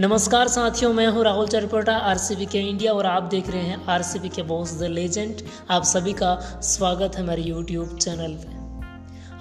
नमस्कार साथियों, मैं हूँ राहुल चरपोटा आरसीबी के इंडिया और आप देख रहे हैं आर आरसीबी के बॉस द लेजेंड आप सभी का स्वागत है हमारे यूट्यूब चैनल पे।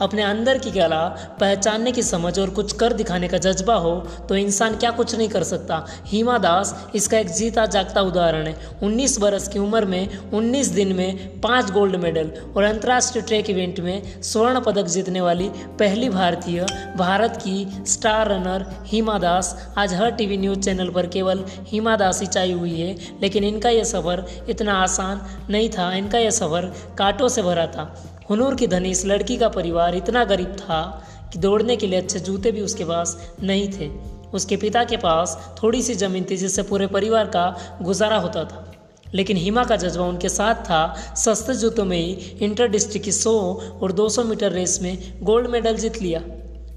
अपने अंदर की कला, पहचानने की समझ और कुछ कर दिखाने का जज्बा हो तो इंसान क्या कुछ नहीं कर सकता। हिमा दास इसका एक जीता जागता उदाहरण है। 19 बरस की उम्र में 19 दिन में पाँच गोल्ड मेडल और अंतर्राष्ट्रीय ट्रैक इवेंट में स्वर्ण पदक जीतने वाली पहली भारतीय, भारत की स्टार रनर हिमा दास आज हर टीवी न्यूज़ चैनल पर केवल हिमा दास ही चाई हुई है। लेकिन इनका यह सफ़र इतना आसान नहीं था, इनका यह सफ़र कांटों से भरा था। हुनूर की धनी इस लड़की का परिवार इतना गरीब था कि दौड़ने के लिए अच्छे जूते भी उसके पास नहीं थे। उसके पिता के पास थोड़ी सी ज़मीन थी जिससे पूरे परिवार का गुजारा होता था। लेकिन हिमा का जज्बा उनके साथ था। सस्ते जूतों में ही इंटर डिस्ट्रिक्ट की 100 और 200 मीटर रेस में गोल्ड मेडल जीत लिया।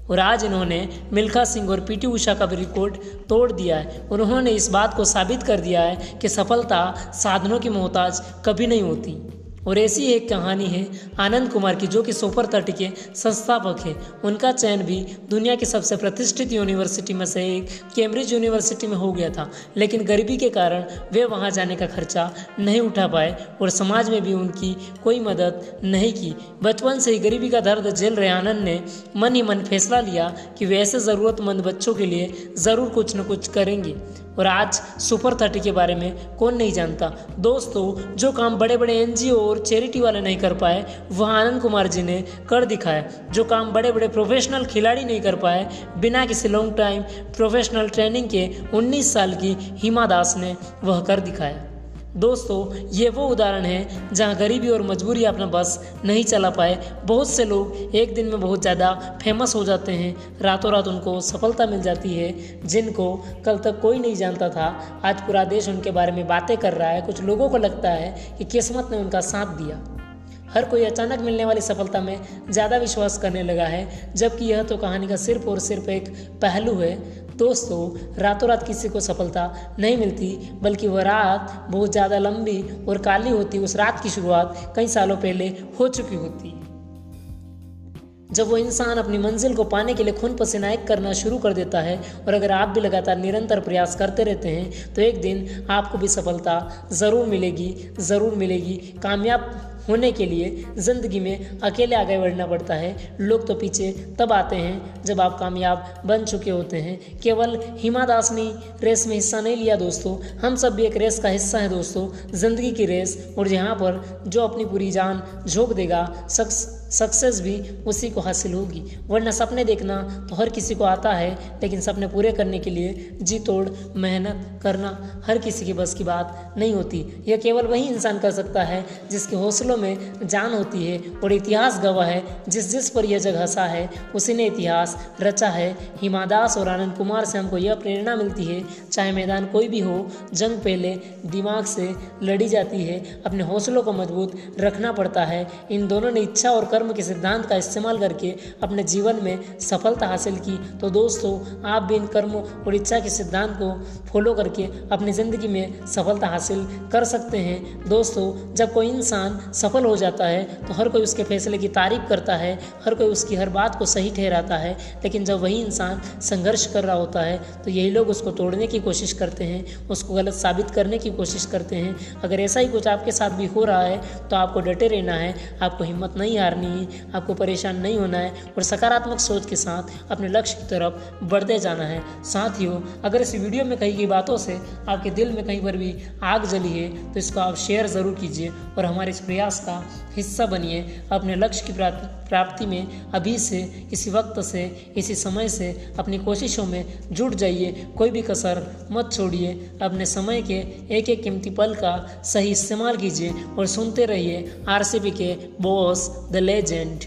और आज इन्होंने मिल्खा सिंह और पीटी उषा का भी रिकॉर्ड तोड़ दिया है। उन्होंने इस बात को साबित कर दिया है कि सफलता साधनों की मोहताज कभी नहीं होती। और ऐसी एक कहानी है, आनंद कुमार की, जो कि सुपर थर्टी के संस्थापक है। उनका चयन भी दुनिया की सबसे प्रतिष्ठित यूनिवर्सिटी में से एक, कैम्ब्रिज यूनिवर्सिटी में हो गया था। लेकिन गरीबी के कारण वे वहाँ जाने का खर्चा नहीं उठा पाए और समाज में भी उनकी कोई मदद नहीं की। बचपन से ही गरीबी का दर्द झेल रहे आनंद ने मन ही मन फैसला लिया कि वे ऐसे ज़रूरतमंद बच्चों के लिए ज़रूर कुछ न कुछ करेंगे। और आज सुपर थर्टी के बारे में कौन नहीं जानता। दोस्तों, जो काम बड़े बड़े एनजीओ और चैरिटी वाले नहीं कर पाए, वह आनंद कुमार जी ने कर दिखाया जो काम बड़े बड़े प्रोफेशनल खिलाड़ी नहीं कर पाए, बिना किसी लॉन्ग टाइम प्रोफेशनल ट्रेनिंग के 19 साल की हिमा दास ने वह कर दिखाया दोस्तों, ये वो उदाहरण है जहाँ गरीबी और मजबूरी अपना बस नहीं चला पाए। बहुत से लोग एक दिन में बहुत ज़्यादा फ़ेमस हो जाते हैं। रातों रात उनको सफलता मिल जाती है, जिनको कल तक कोई नहीं जानता था। आज पूरा देश उनके बारे में बातें कर रहा है। कुछ लोगों को लगता है कि किस्मत ने उनका साथ दिया। हर कोई अचानक मिलने वाली सफलता में ज़्यादा विश्वास करने लगा है, जबकि यह तो कहानी का सिर्फ़ और सिर्फ़ एक पहलू है। दोस्तों, रातों रात किसी को सफलता नहीं मिलती, बल्कि वह रात बहुत ज़्यादा लंबी और काली होती, उस रात की शुरुआत कई सालों पहले हो चुकी होती। जब वो इंसान अपनी मंजिल को पाने के लिए खून पसीना एक करना शुरू कर देता है, और अगर आप भी लगातार निरंतर प्रयास करते रहते हैं तो एक दिन आपको भी सफलता ज़रूर मिलेगी ज़रूर मिलेगी, कामयाब होने के लिए ज़िंदगी में अकेले आगे बढ़ना पड़ता है। लोग तो पीछे तब आते हैं जब आप कामयाब बन चुके होते हैं। केवल हिमा दास ने रेस में हिस्सा नहीं लिया दोस्तों। हम सब भी एक रेस का हिस्सा है दोस्तों। ज़िंदगी की रेस और यहाँ पर जो अपनी पूरी जान झोंक देगा शख्स सक्सेस भी उसी को हासिल होगी। वरना सपने देखना तो हर किसी को आता है, लेकिन सपने पूरे करने के लिए जी तोड़, मेहनत करना हर किसी के बस की बात नहीं होती। यह केवल वही इंसान कर सकता है जिसके हौसलों में जान होती है और इतिहास गवाह है। जिस जिस पर यह जगह हंसा है, उसी ने इतिहास रचा है। हिमादास और आनंद कुमार से हमको यह प्रेरणा मिलती है, चाहे मैदान कोई भी हो, जंग पहले दिमाग से लड़ी जाती है। अपने हौसलों को मज़बूत रखना पड़ता है। इन दोनों ने इच्छा और कर्म के सिद्धांत का इस्तेमाल करके अपने जीवन में सफलता हासिल की। तो दोस्तों, आप भी इन कर्मों और इच्छा के सिद्धांत को फॉलो करके अपनी ज़िंदगी में सफलता हासिल कर सकते हैं। दोस्तों, जब कोई इंसान सफल हो जाता है तो हर कोई उसके फैसले की तारीफ़ करता है, हर कोई उसकी हर बात को सही ठहराता है। लेकिन जब वही इंसान संघर्ष कर रहा होता है तो यही लोग उसको तोड़ने की कोशिश करते हैं, उसको गलत साबित करने की कोशिश करते हैं। अगर ऐसा ही कुछ आपके साथ भी हो रहा है तो आपको डटे रहना है, आपको हिम्मत नहीं हारनी है, आपको परेशान नहीं होना है और सकारात्मक सोच के साथ अपने लक्ष्य की तरफ़ बढ़ते जाना है। साथ ही हो अगर इस वीडियो में कही गई बातों से आपके दिल में कहीं पर भी आग जली है तो इसको आप शेयर ज़रूर कीजिए और हमारे इस प्रयास का हिस्सा बनिए, अपने लक्ष्य की प्राप्ति में अभी से, इसी वक्त से, इसी समय से अपनी कोशिशों में जुट जाइए, कोई भी कसर मत छोड़िए, अपने समय के एक एक कीमती पल का सही इस्तेमाल कीजिए और सुनते रहिए आरसीबी के बॉस द लेजेंड